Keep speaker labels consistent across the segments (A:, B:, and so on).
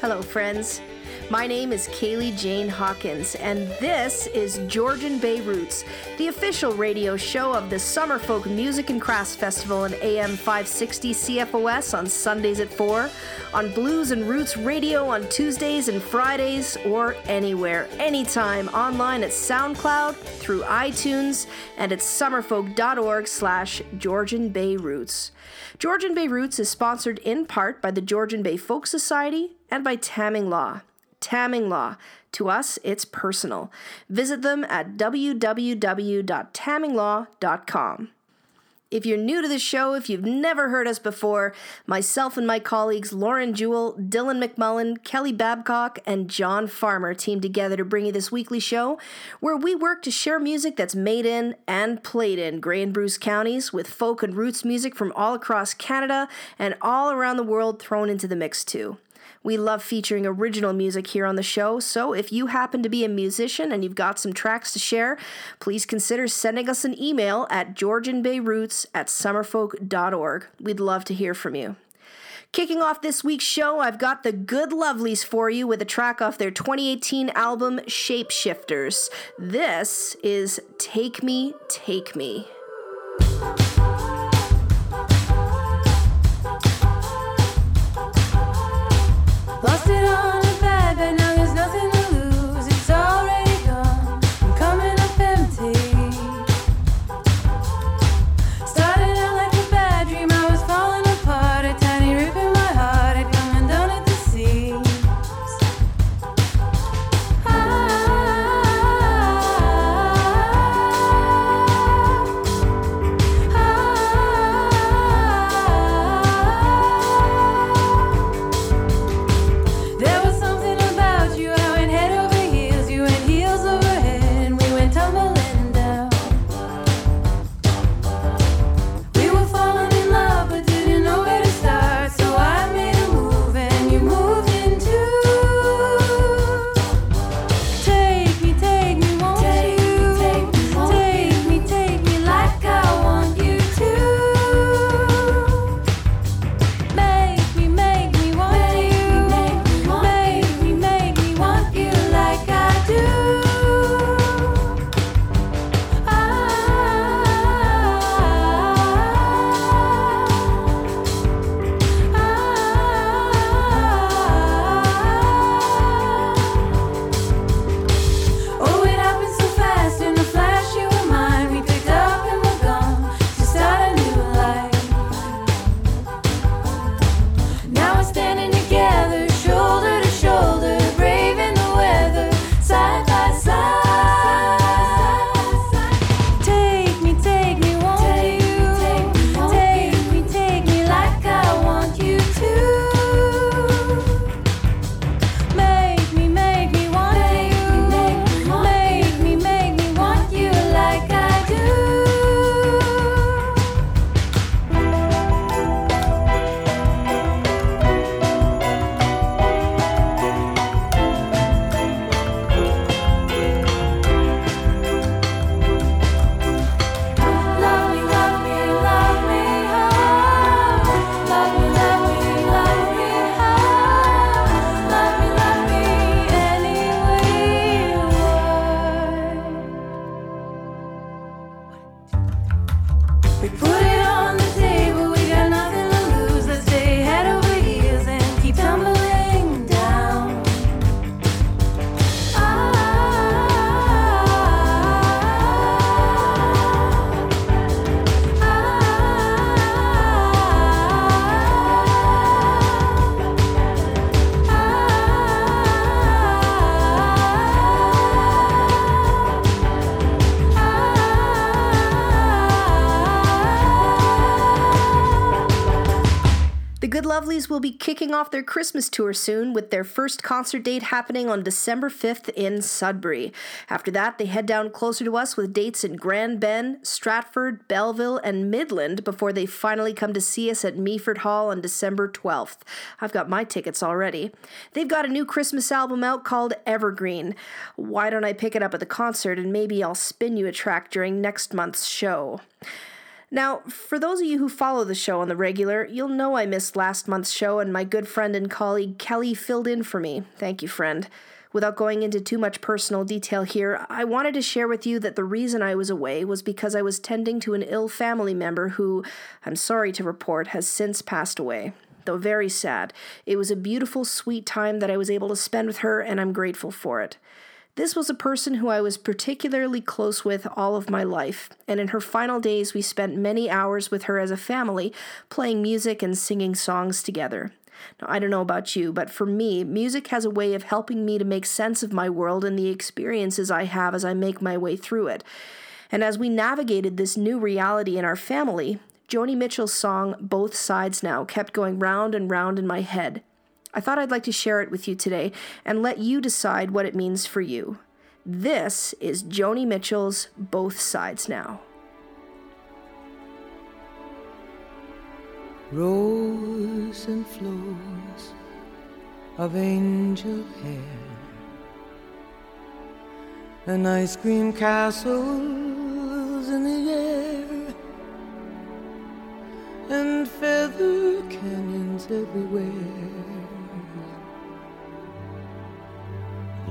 A: Hello, friends. My name is Kaylee Jane Hawkins, and this is Georgian Bay Roots, the official radio show of the Summerfolk Music and Crafts Festival in AM 560 CFOS on Sundays at 4, on Blues and Roots Radio on Tuesdays and Fridays, or anywhere, anytime, online at SoundCloud, through iTunes, and at summerfolk.org slash Georgian Bay Roots. Georgian Bay Roots is sponsored in part by the Georgian Bay Folk Society and by Tamming Law. Tamming Law. To us, it's personal. Visit them at www.tamminglaw.com. If you're new to the show, if you've never heard us before, myself and my colleagues Lauren Jewell, Dylan McMullen, Kelly Babcock, and John Farmer team together to bring you this weekly show where we work to share music that's made in and played in Grey and Bruce counties with folk and roots music from all across Canada and all around the world thrown into the mix too. We love featuring original music here on the show, so if you happen to be a musician and you've got some tracks to share, please consider sending us an email at georgianbayroots at summerfolk.org. We'd love to hear from you. Kicking off this week's show, I've got the Good Lovelies for you with a track off their 2018 album Shapeshifters. This is Take Me, Take Me. Kicking off their Christmas tour soon with their first concert date happening on December 5th in Sudbury. After that, they head down closer to us with dates in Grand Bend, Stratford, Belleville, and Midland before they finally come to see us at Meaford Hall on December 12th. I've got my tickets already. They've got a new Christmas album out called Evergreen. Why don't I pick it up at the concert and maybe I'll spin you a track during next month's show? Now, for those of you who follow the show on the regular, you'll know I missed last month's show and my good friend and colleague Kelly filled in for me. Thank you, friend. Without going into too much personal detail here, I wanted to share with you that the reason I was away was because I was tending to an ill family member who, I'm sorry to report, has since passed away. Though very sad, it was a beautiful, sweet time that I was able to spend with her, and I'm grateful for it. This was a person who I was particularly close with all of my life, and in her final days, we spent many hours with her as a family, playing music and singing songs together. Now, I don't know about you, but for me, music has a way of helping me to make sense of my world and the experiences I have as I make my way through it. And as we navigated this new reality in our family, Joni Mitchell's song Both Sides Now kept going round and round in my head. I thought I'd like to share it with you today and let you decide what it means for you. This is Joni Mitchell's Both Sides Now.
B: Rows and flows of angel hair and ice cream castles in the air and feather canyons everywhere.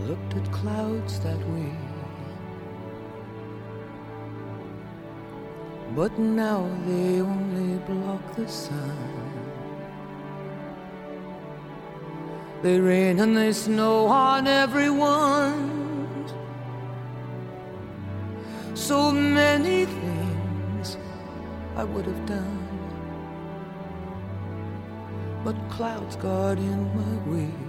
B: Looked at clouds that way. But now they only block the sun. They rain and they snow on everyone. So many things I would have done. But clouds got in my way.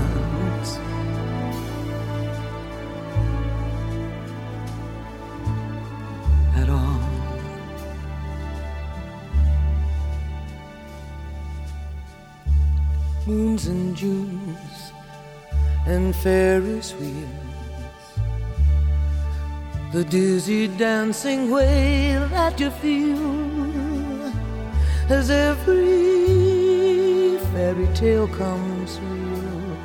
B: Moons and Junes and Ferris wheels. The dizzy dancing way that you feel as every fairy tale comes real.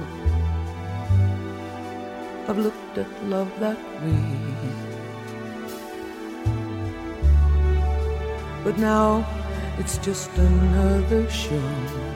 B: I've looked at love that way. But now it's just another show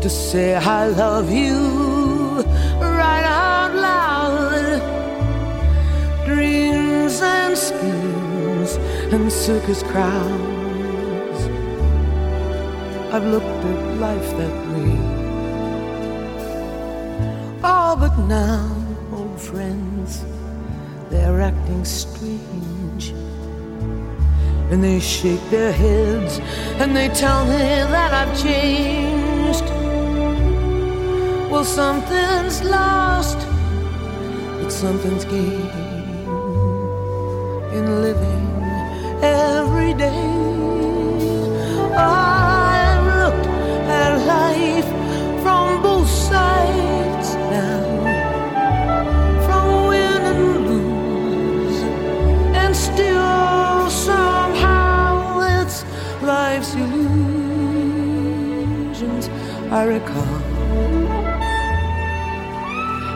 B: To say I love you right out loud. Dreams and schemes and circus crowds. I've looked at life that way. Oh, but now, old friends, they're acting strange. And they shake their heads and they tell me that I've changed. Well, something's lost, but something's gained in living every day. I look at life from both sides now, from win and lose, and still somehow it's life's illusions I recall.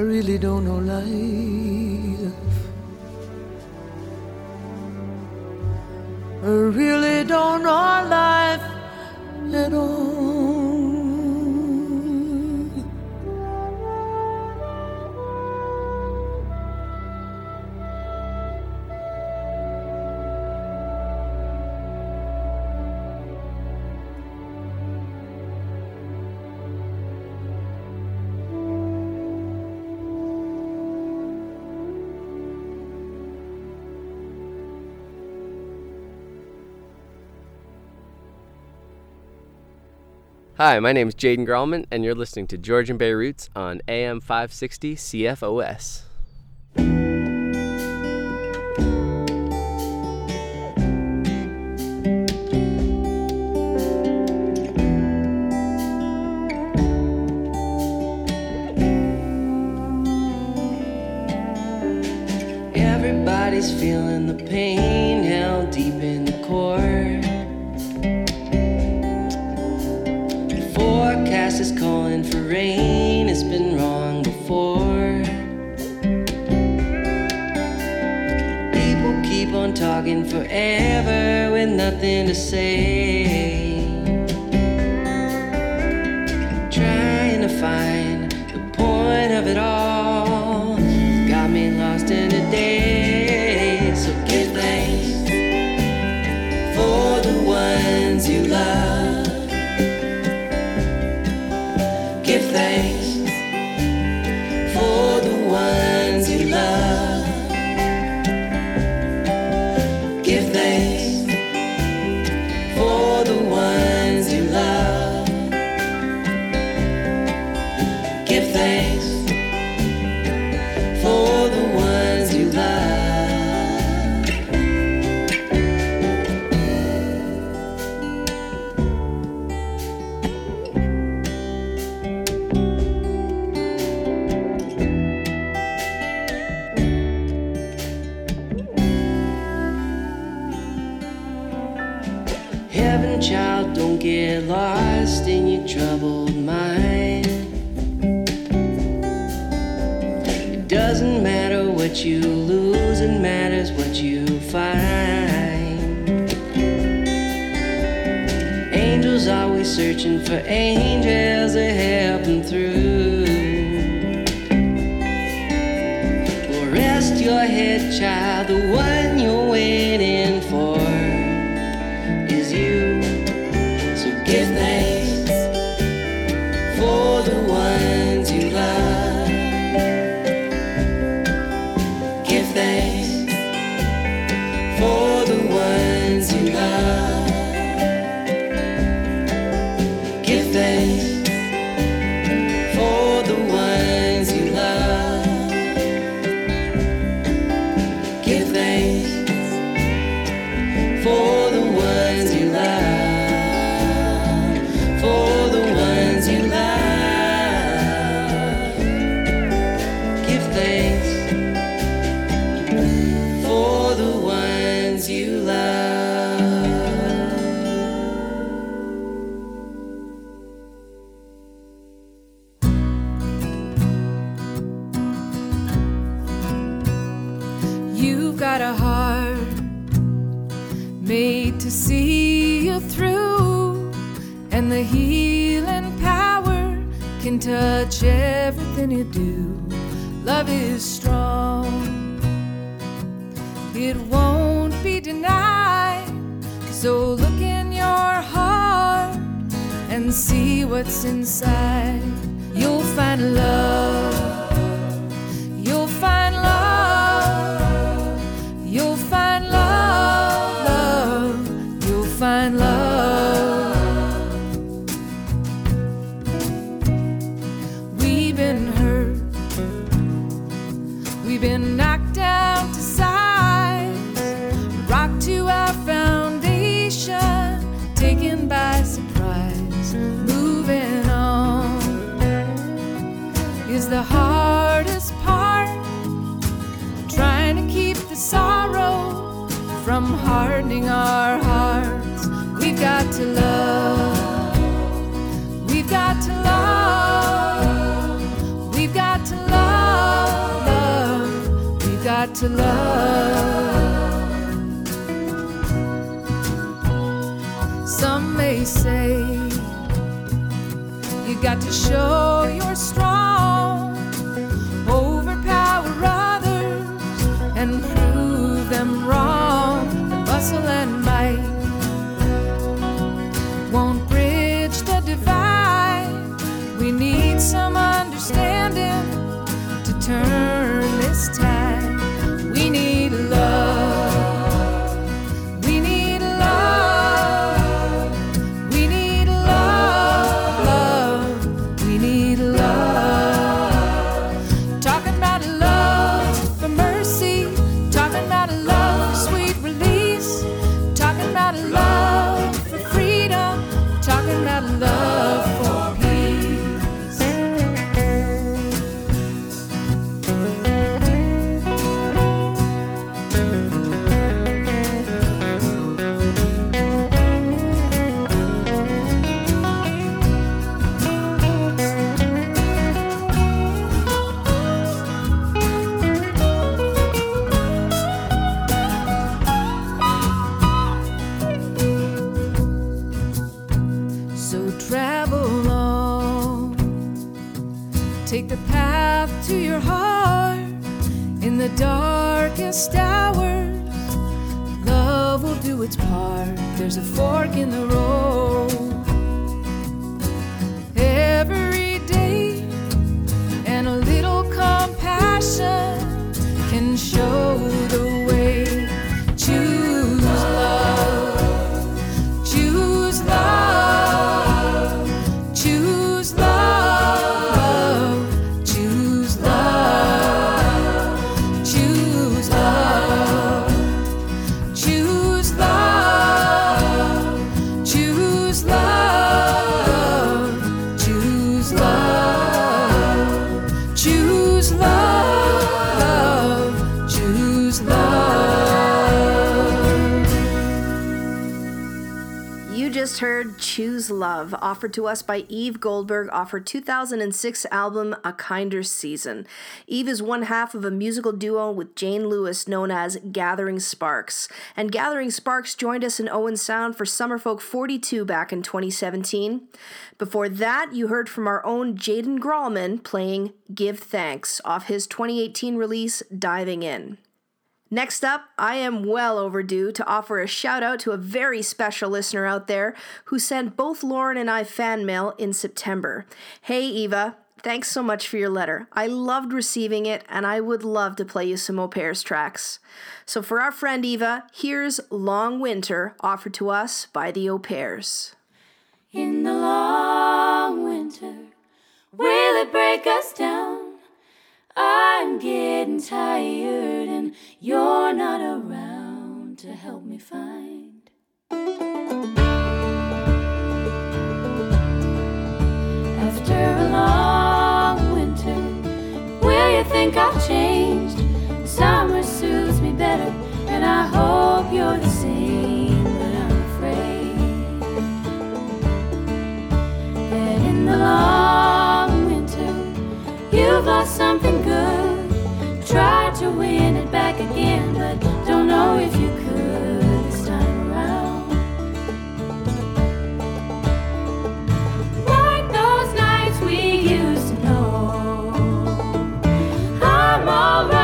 B: I really don't know life.
C: Hi, my name is Jaden Grawman, and you're listening to Georgian Bay Roots on AM 560 CFOS.
D: child, don't get lost in your troubled mind. It doesn't matter what you lose, it matters what you find. Angels always searching for angels to help them through. Well, rest your head, child, the. So
E: look in your heart and see what's inside. You'll find love. To love. Some may say you got to show
A: offered to us by Eve Goldberg off her 2006 album A Kinder Season. Eve is one half of a musical duo with Jane Lewis known as Gathering Sparks. And Gathering Sparks joined us in Owen Sound for Summerfolk 42 back in 2017. Before that, you heard from our own Jaden Grallman playing Give Thanks off his 2018 release Diving In. Next up, I am well overdue to offer a shout out to a very special listener out there who sent both Lauren and I fan mail in September. Hey, Eva, thanks so much for your letter. I loved receiving it, and I would love to play you some O'Pears tracks. So, for our friend Eva, here's Long Winter, offered to us by the O'Pears.
E: In the long winter, will it break us down? I'm getting tired and you're not around to help me find. After a long winter, will you think I've changed? Summer suits me better, and I hope you're the same, but I'm afraid that in the long you've lost something good. Tried to win it back again, but don't know if you could this time around. Like those nights we used to know, I'm all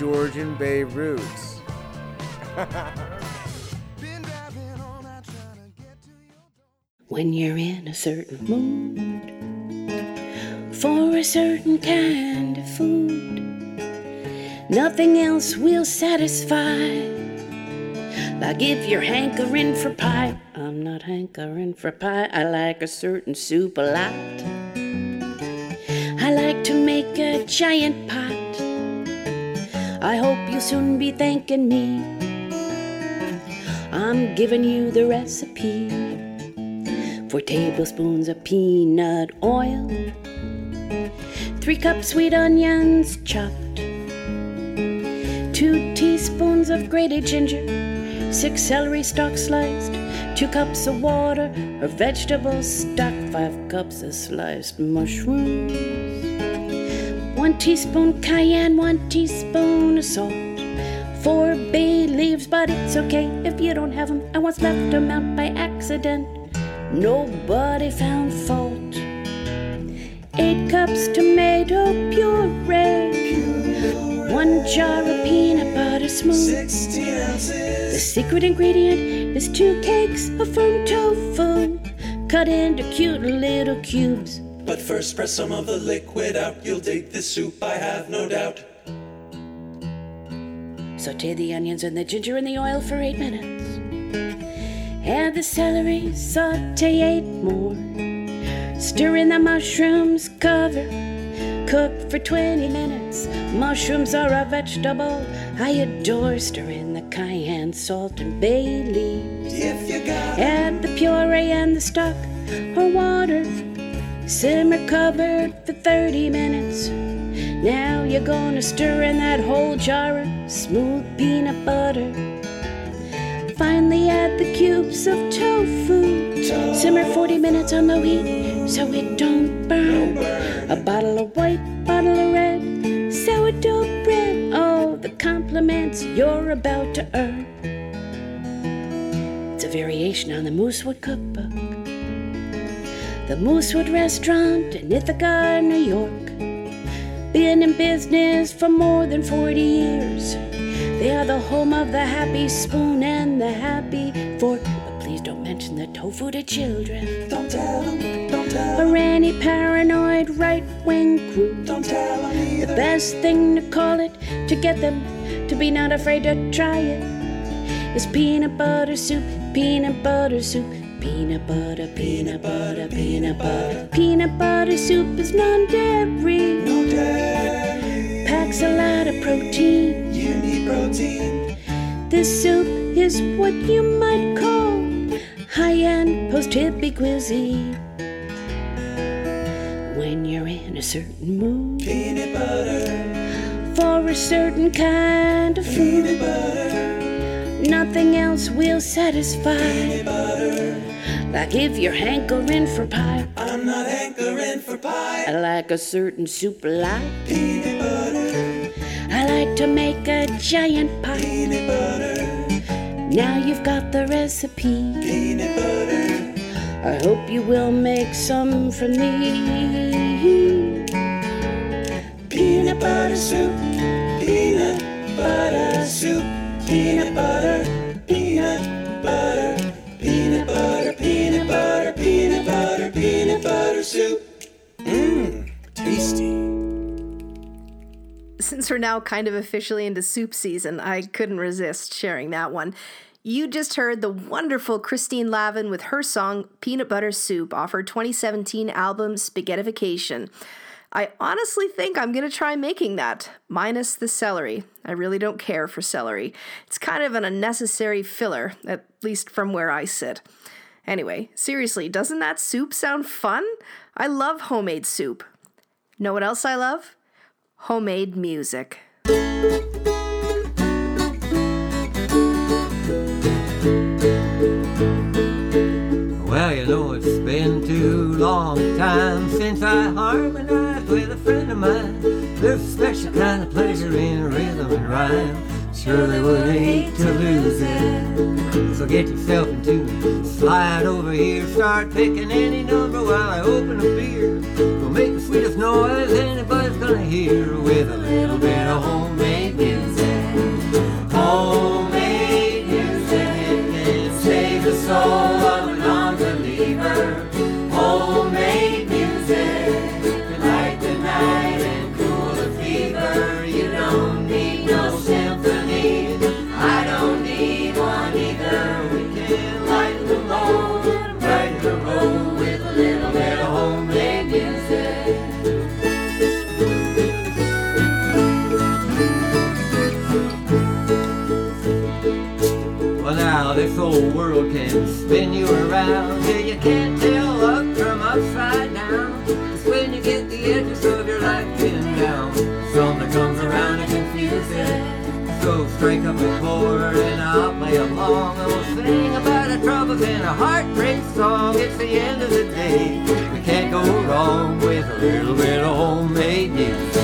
F: Georgian Bay Roots.
G: when you're in a certain mood for a certain kind of food. Nothing else will satisfy. Like if you're hankering for pie, I'm not hankering for pie. I like a certain soup a lot. I like to make a giant pot. I hope you'll soon be thanking me. I'm giving you the recipe four tablespoons of peanut oil, three cups sweet onions chopped, two teaspoons of grated ginger, six celery stalks sliced, two cups of water or vegetable stock, five cups of sliced mushrooms, one teaspoon cayenne, one teaspoon of salt. Four bay leaves, but it's okay if you don't have them. I once left them out by accident. Nobody found fault. Eight cups tomato puree. One jar of peanut butter smooth. The secret ingredient is two cakes of firm tofu. Cut into cute little cubes.
H: But first, press some of the liquid out. You'll dig this soup, I have no doubt.
G: Saute the onions and the ginger in the oil for eight minutes. Add the celery, saute eight more. Stir in the mushrooms, cover. Cook for 20 minutes. Mushrooms are a vegetable I adore. Stir in the cayenne, salt, and bay leaves.
H: If you got
G: Add the puree and the stock or water. Simmer covered for 30 minutes. Now you're gonna stir in that whole jar of smooth peanut butter. Finally, add the cubes of tofu. Simmer 40 minutes on low heat so it don't burn. A bottle of white, bottle of red, sourdough bread. Oh, the compliments you're about to earn. It's a variation on the Moosewood Cookbook. The Moosewood Restaurant in Ithaca, New York. Been in business for more than 40 years. They are the home of the happy spoon and the happy fork. But please don't mention the tofu to children.
H: Don't tell them, don't tell them,
G: Or any paranoid right wing group.
H: don't tell them
G: The best thing to call it to get them to be not afraid to try it is peanut butter soup, peanut butter soup, peanut butter, peanut butter, peanut butter. Peanut butter soup is non dairy,
H: No dairy,
G: packs a lot of protein.
H: you need protein.
G: This soup is what you might call high end post hippie cuisine. When you're in a certain mood
H: Peanut butter,
G: for a certain kind of food.
H: peanut butter,
G: Nothing else will satisfy.
H: peanut butter.
G: Like if you're hankering for pie,
H: I'm not hankering for pie.
G: I like a certain soup like.
H: Peanut butter,
G: I like to make a giant pie.
H: peanut butter,
G: Now you've got the recipe.
H: peanut butter.
G: I hope you will make some for me.
H: Peanut butter soup, peanut butter soup, peanut butter, soup. Mmm, tasty.
A: Since we're now kind of officially into soup season, I couldn't resist sharing that one. You just heard the wonderful Christine Lavin with her song Peanut Butter Soup off her 2017 album Spaghettification. I honestly think I'm going to try making that, minus the celery. I really don't care for celery. It's kind of an unnecessary filler, at least from where I sit. Anyway, seriously, doesn't that soup sound fun? I love homemade soup. Know what else I love? Homemade music.
I: Well, you know, it's been too long time since I harmonized with a friend of mine. There's a special kind of pleasure in rhythm and rhyme. Surely would hate to lose it. So get yourself into tune. Slide over here, start picking any number while I open a beer. We'll make the sweetest noise anybody's gonna hear with a little bit of homemade music. Homemade can spin you around till you can't tell up from upside down. It's when you get the edges of your life pinned down. Something comes around and confuses it. So strike up a chord and I'll play along. And we'll sing about our troubles in a heartbreak song. It's the end of the day. We can't go wrong with a little bit of homemade music.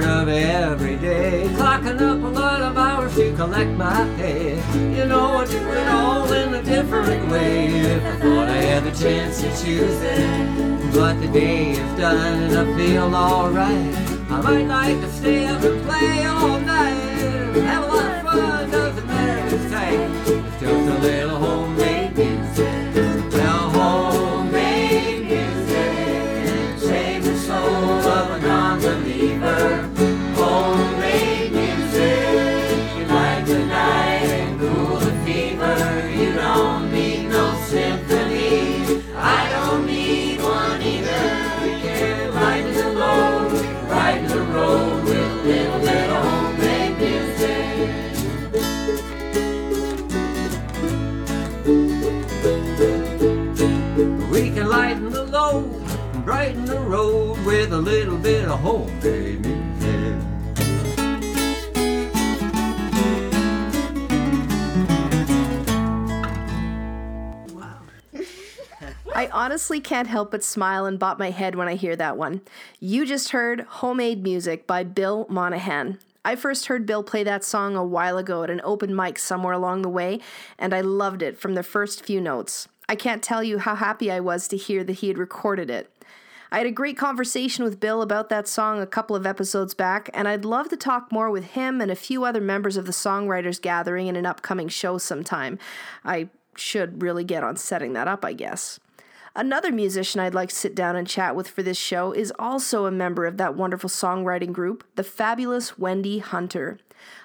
I: Part of every day clocking up a lot of hours to collect my pay. You know, I do it all in a different way. If I thought I had the chance to choose it, but the day is done and I feel alright. I might like to stay up and play all night, have a lot of fun. With a little bit of homemade music.
A: I honestly can't help but smile and bop my head when I hear that one. You just heard Homemade Music by Bill Monahan. I first heard Bill play that song a while ago at an open mic somewhere along the way, and I loved it from the first few notes. I can't tell you how happy I was to hear that he had recorded it. I had a great conversation with Bill about that song a couple of episodes back, and I'd love to talk more with him and a few other members of the Songwriters Gathering in an upcoming show sometime. I should really get on setting that up, I guess. Another musician I'd like to sit down and chat with for this show is also a member of that wonderful songwriting group, the fabulous Wendy Hunter.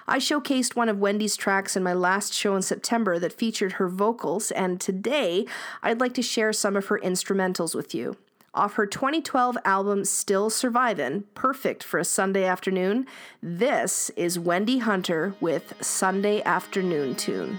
A: I showcased one of Wendy's tracks in my last show in September that featured her vocals, and today I'd like to share some of her instrumentals with you. Off her 2012 album Still Survivin', perfect for a Sunday afternoon, this is Wendy Hunter with Sunday Afternoon Tune.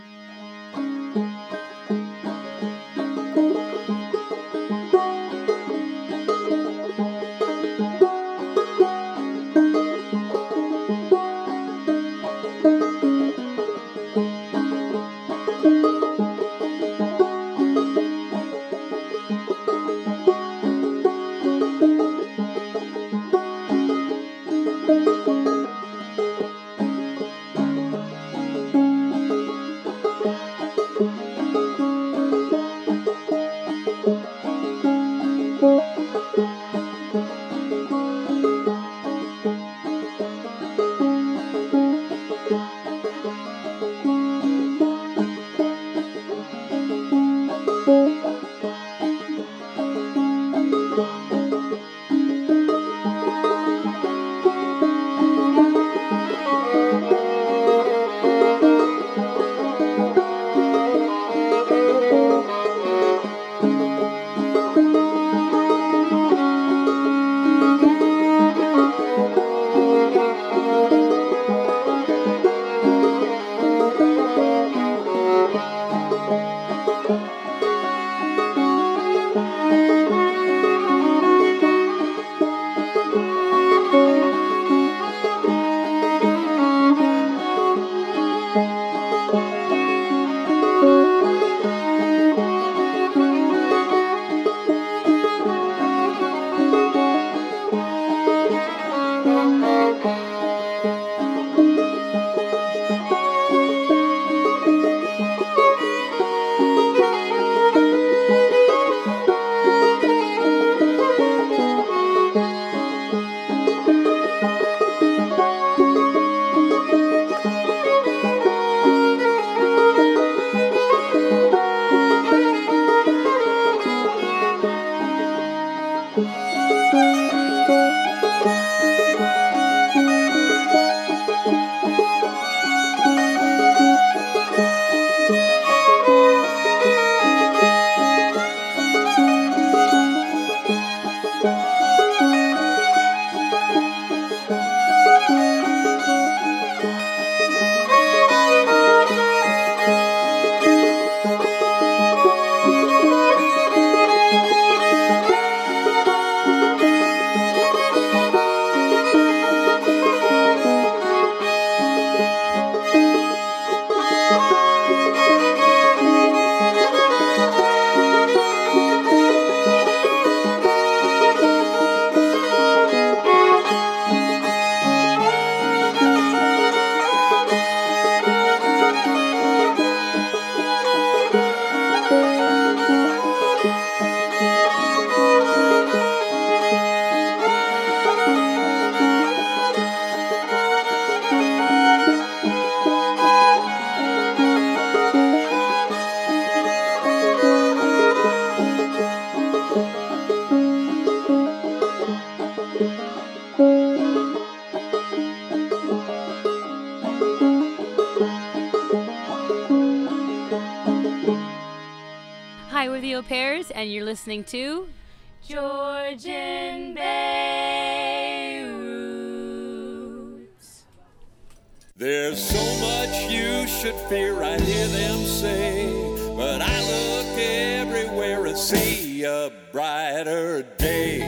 H: There's so much you should fear, I hear them say. But I look everywhere and see a brighter day.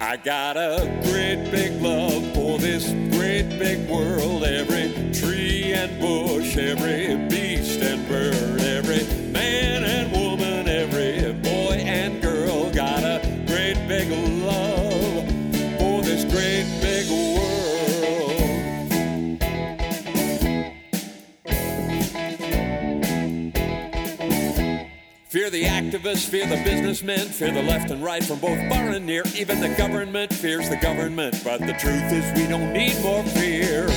H: I got a great big love for this great big world. Every tree and bush, every beast and bird, activists, fear the businessmen, fear the left and right from both far and near. Even the government fears the government, but the truth is we don't need more fear.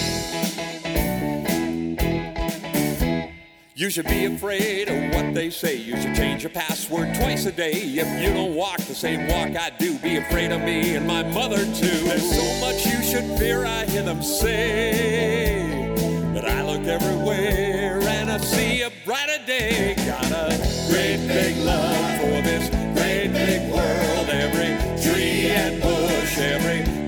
H: You should be afraid of what they say. You should change your password twice a day. If you don't walk the same walk I do, be afraid of me and my mother too. There's so much you should fear, I hear them say. But I look everywhere see a brighter day. Got a great big love for this great big world. Every tree and bush, every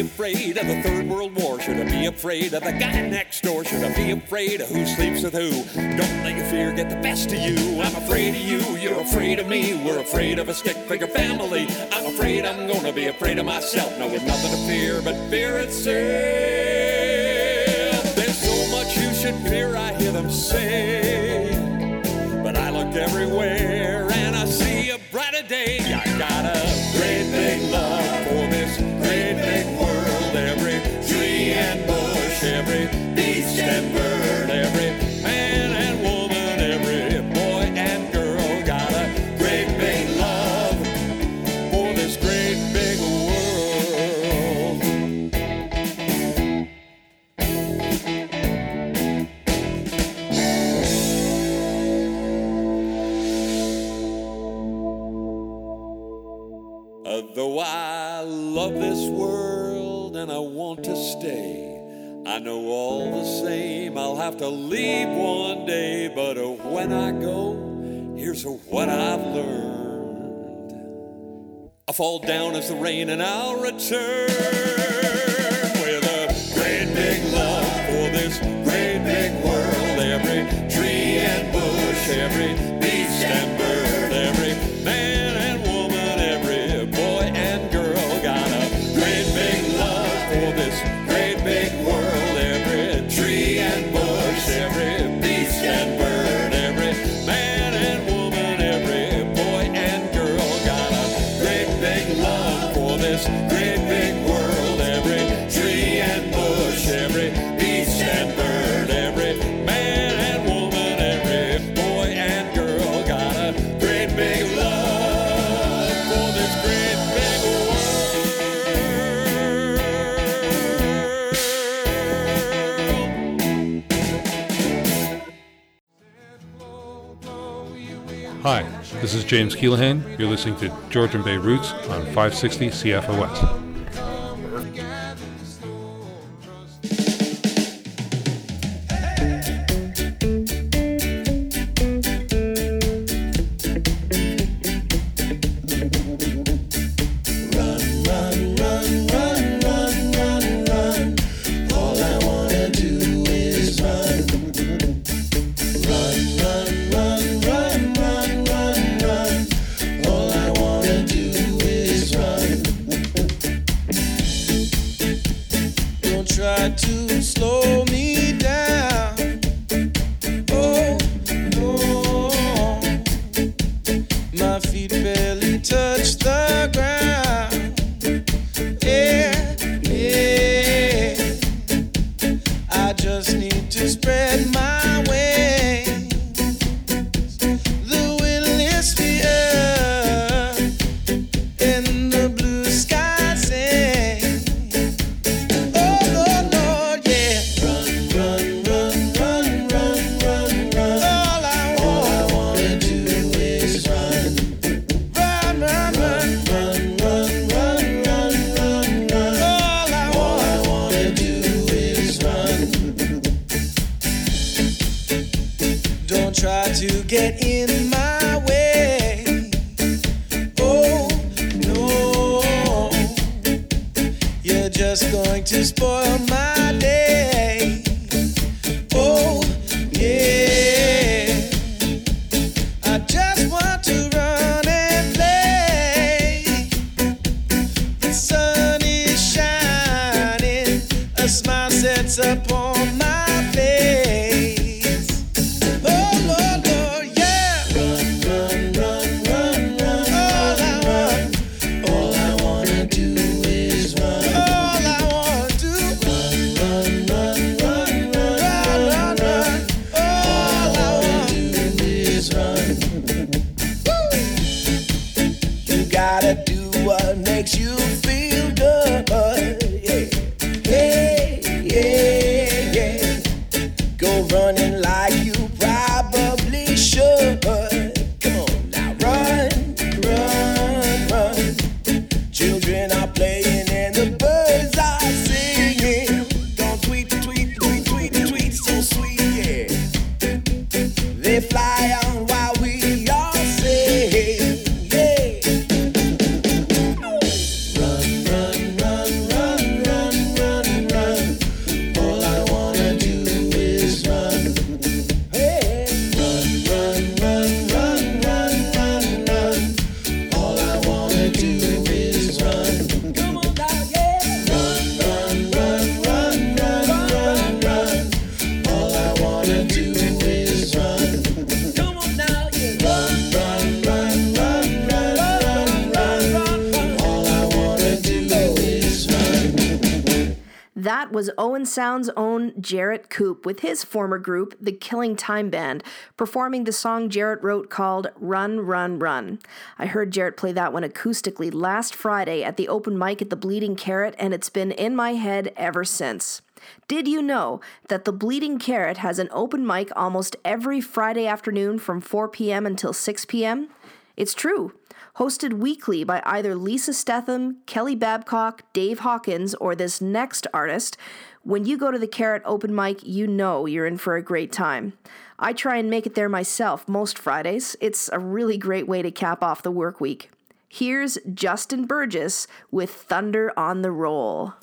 H: afraid of the Third World War? Should I be afraid of the guy next door? Should I be afraid of who sleeps with who? Don't let your fear get the best of you. I'm afraid of you, you're afraid of me. We're afraid of a stick figure family. I'm afraid I'm gonna be afraid of myself. Now with nothing to fear but fear itself. There's so much you should fear, I hear them say. But I look everywhere and I see a brighter day. have to leave one day, but when I go, here's what I've learned. I fall down as the rain and I'll return with a great big love for this great big world. Every tree and bush, every
J: Hi, this is James Keelahan. You're listening to Georgian Bay Roots on 560 CFOS.
K: Sound's own Jarrett Coop with his former group, the Killing Time Band, performing the song Jarrett wrote called Run, Run, Run. I heard Jarrett play that one acoustically last Friday at the open mic at the Bleeding Carrot, and it's been in my head ever since. Did you know that the Bleeding Carrot has an open mic almost every Friday afternoon from 4 p.m. until 6 p.m.? It's true. Hosted weekly by either Lisa Stetham, Kelly Babcock, Dave Hawkins, or this next artist, when you go to the Carrot open mic, you know you're in for a great time. I try and make it there myself most Fridays. It's a really great way to cap off the work week. Here's Justin Burgess with Thunder on the Roll.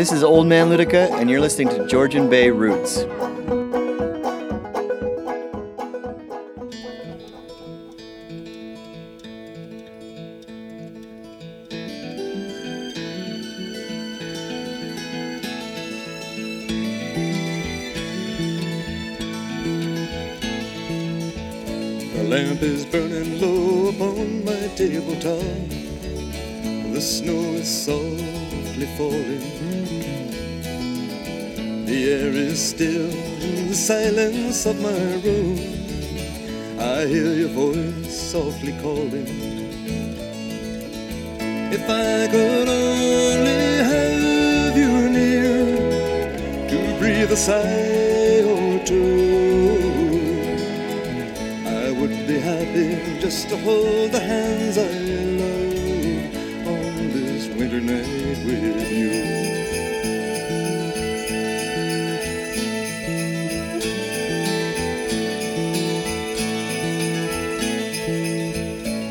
L: This is Old Man Luedecke, and you're listening to Georgian Bay Roots.
M: The lamp is burning low upon my tabletop. The snow is softly falling. The air is still in the silence of my room. I hear your voice softly calling. If I could only have you near to breathe a sigh or two. I would be happy just to hold the hands I with you.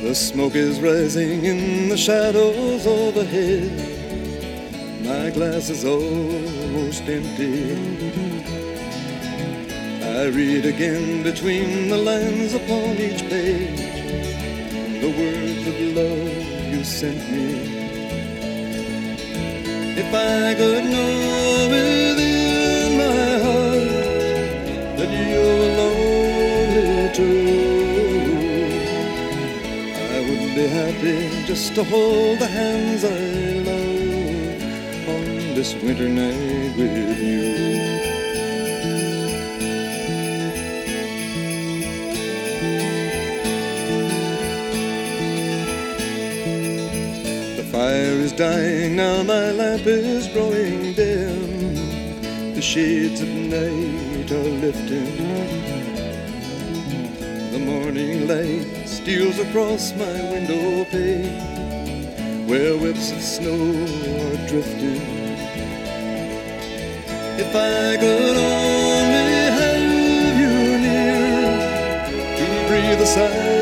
M: The smoke is rising in the shadows overhead. My glass is almost empty. I read again between the lines upon each page the words of love you sent me. If I could know within my heart that you were lonely too, I would be happy just to hold the hands I love on this winter night with you. Dying now, my lamp is growing dim. The shades of night are lifting. The morning light steals across my window pane, where whips of snow are drifting. If I could only have you near to breathe a sigh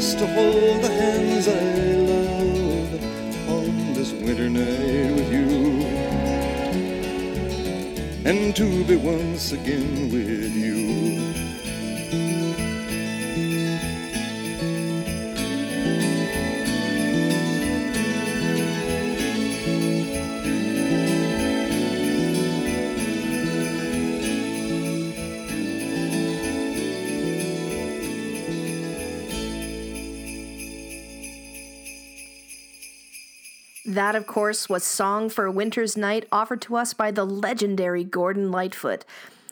M: just to hold the hands I love on this winter night with you, and to be once again with you.
A: That, of course, was Song for a Winter's Night, offered to us by the legendary Gordon Lightfoot.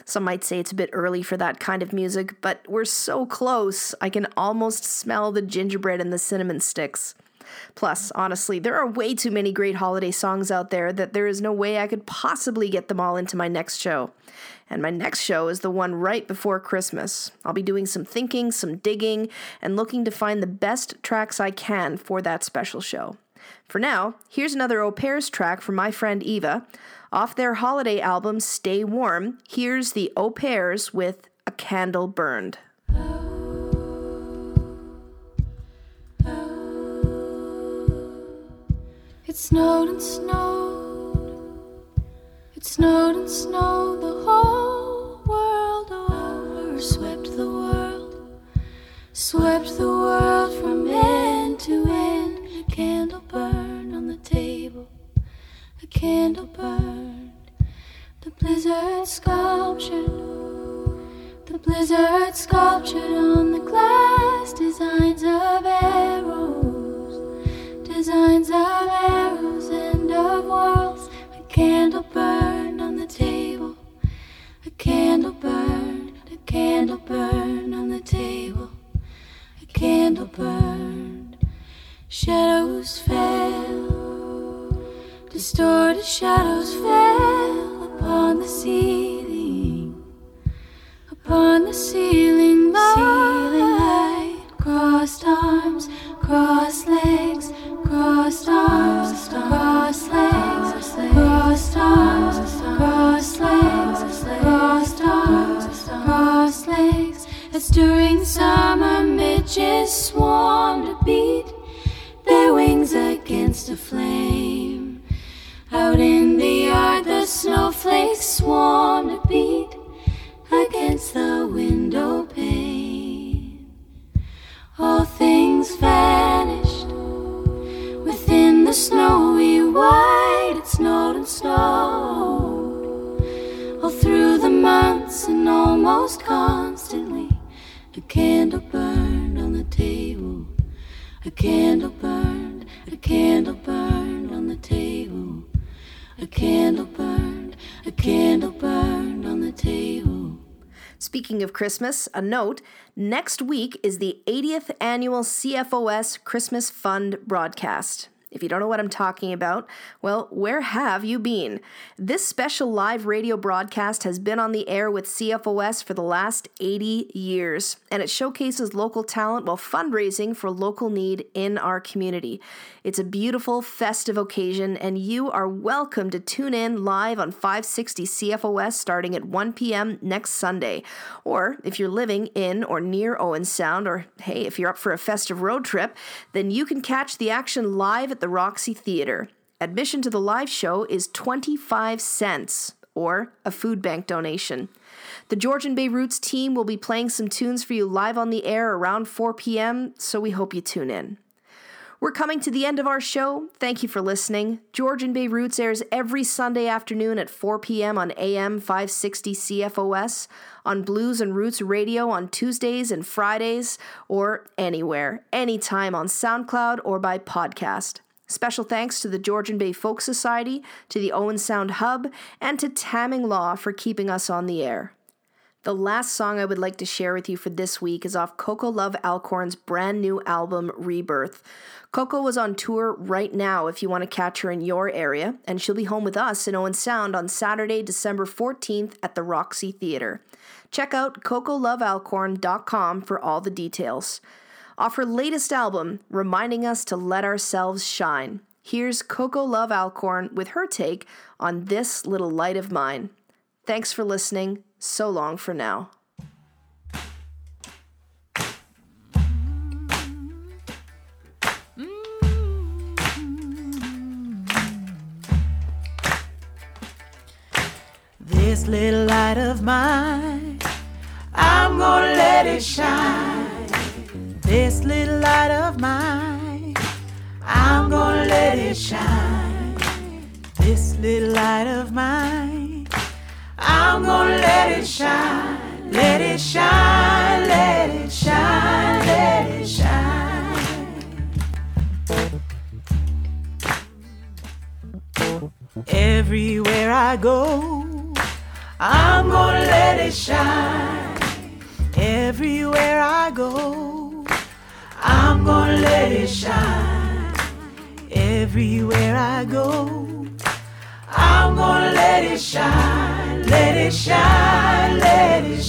A: Some might say it's a bit early for that kind of music, but we're so close, I can almost smell the gingerbread and the cinnamon sticks. Plus, honestly, there are way too many great holiday songs out there that there is no way I could possibly get them all into my next show. And my next show is the one right before Christmas. I'll be doing some thinking, some digging, and looking to find the best tracks I can for that special show. For now, here's another O'Pears track from my friend Eva. Off their holiday album Stay Warm, here's the O'Pears with A Candle Burned.
N: It snowed and snowed. It snowed and snowed the whole world over. Swept the world. Swept the world from end to end. Candle burned. The blizzard sculptured. The blizzard sculptured on the glass designs of arrows designs of arrows and of worlds. A candle burned on the table. A candle burned. A candle burned on the table. A candle burned. Shadows fell. Distorted shadows fell
A: Christmas, a note next week is the 80th annual CFOS Christmas Fund broadcast. If you don't know what I'm talking about, well, where have you been? This special live radio broadcast has been on the air with CFOS for the last 80 years, and it showcases local talent while fundraising for local need in our community. It's a beautiful, festive occasion, and you are welcome to tune in live on 560 CFOS starting at 1 p.m. next Sunday. Or if you're living in or near Owen Sound, or hey, if you're up for a festive road trip, then you can catch the action live at the Roxy Theater. Admission to the live show is 25 cents or a food bank donation. The Georgian Bay Roots team will be playing some tunes for you live on the air around 4 p.m., so we hope you tune in. We're coming to the end of our show. Thank you for listening. Georgian Bay Roots airs every Sunday afternoon at 4 p.m. on AM 560 CFOS, on Blues and Roots Radio on Tuesdays and Fridays, or anywhere, anytime on SoundCloud or by podcast. Special thanks to the Georgian Bay Folk Society, to the Owen Sound Hub, and to Tamming Law for keeping us on the air. The last song I would like to share with you for this week is off Coco Love Alcorn's brand new album, Rebirth. Coco was on tour right now if you want to catch her in your area, and she'll be home with us in Owen Sound on Saturday, December 14th at the Roxy Theater. Check out cocolovealcorn.com for all the details. Off her latest album, reminding us to let ourselves shine. Here's Coco Love Alcorn with her take on This Little Light of Mine. Thanks for listening. So long for now.
O: This little light of mine, I'm gonna let it shine. This little light of mine, I'm gonna let it shine. This little light of mine, I'm gonna let it shine. Let it shine, let it shine, let it shine. Everywhere I go, I'm gonna let it shine. Everywhere I go, gonna let it shine. Everywhere I go, I'm gonna let it shine. Let it shine, let it shine,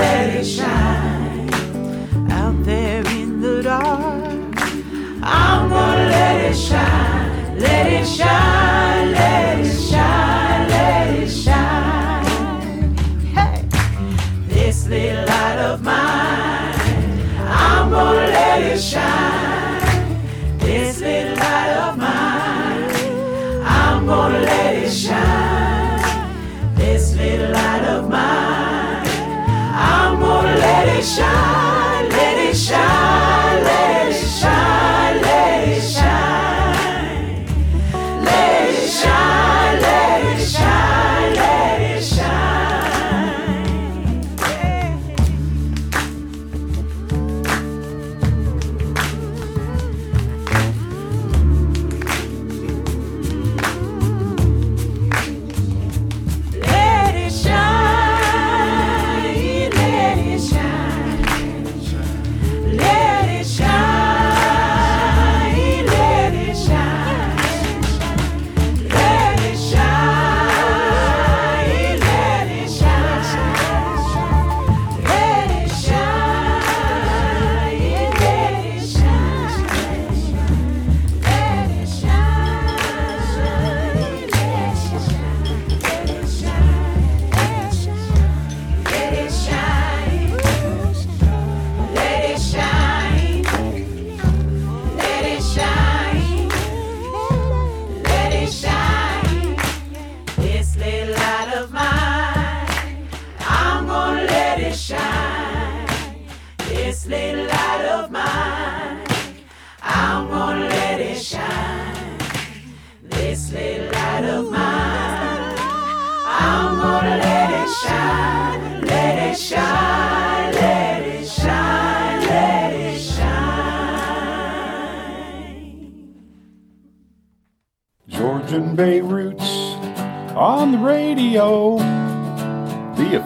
O: let it shine out there in the dark. I'm gonna let it shine, let it shine, shine, let it shine,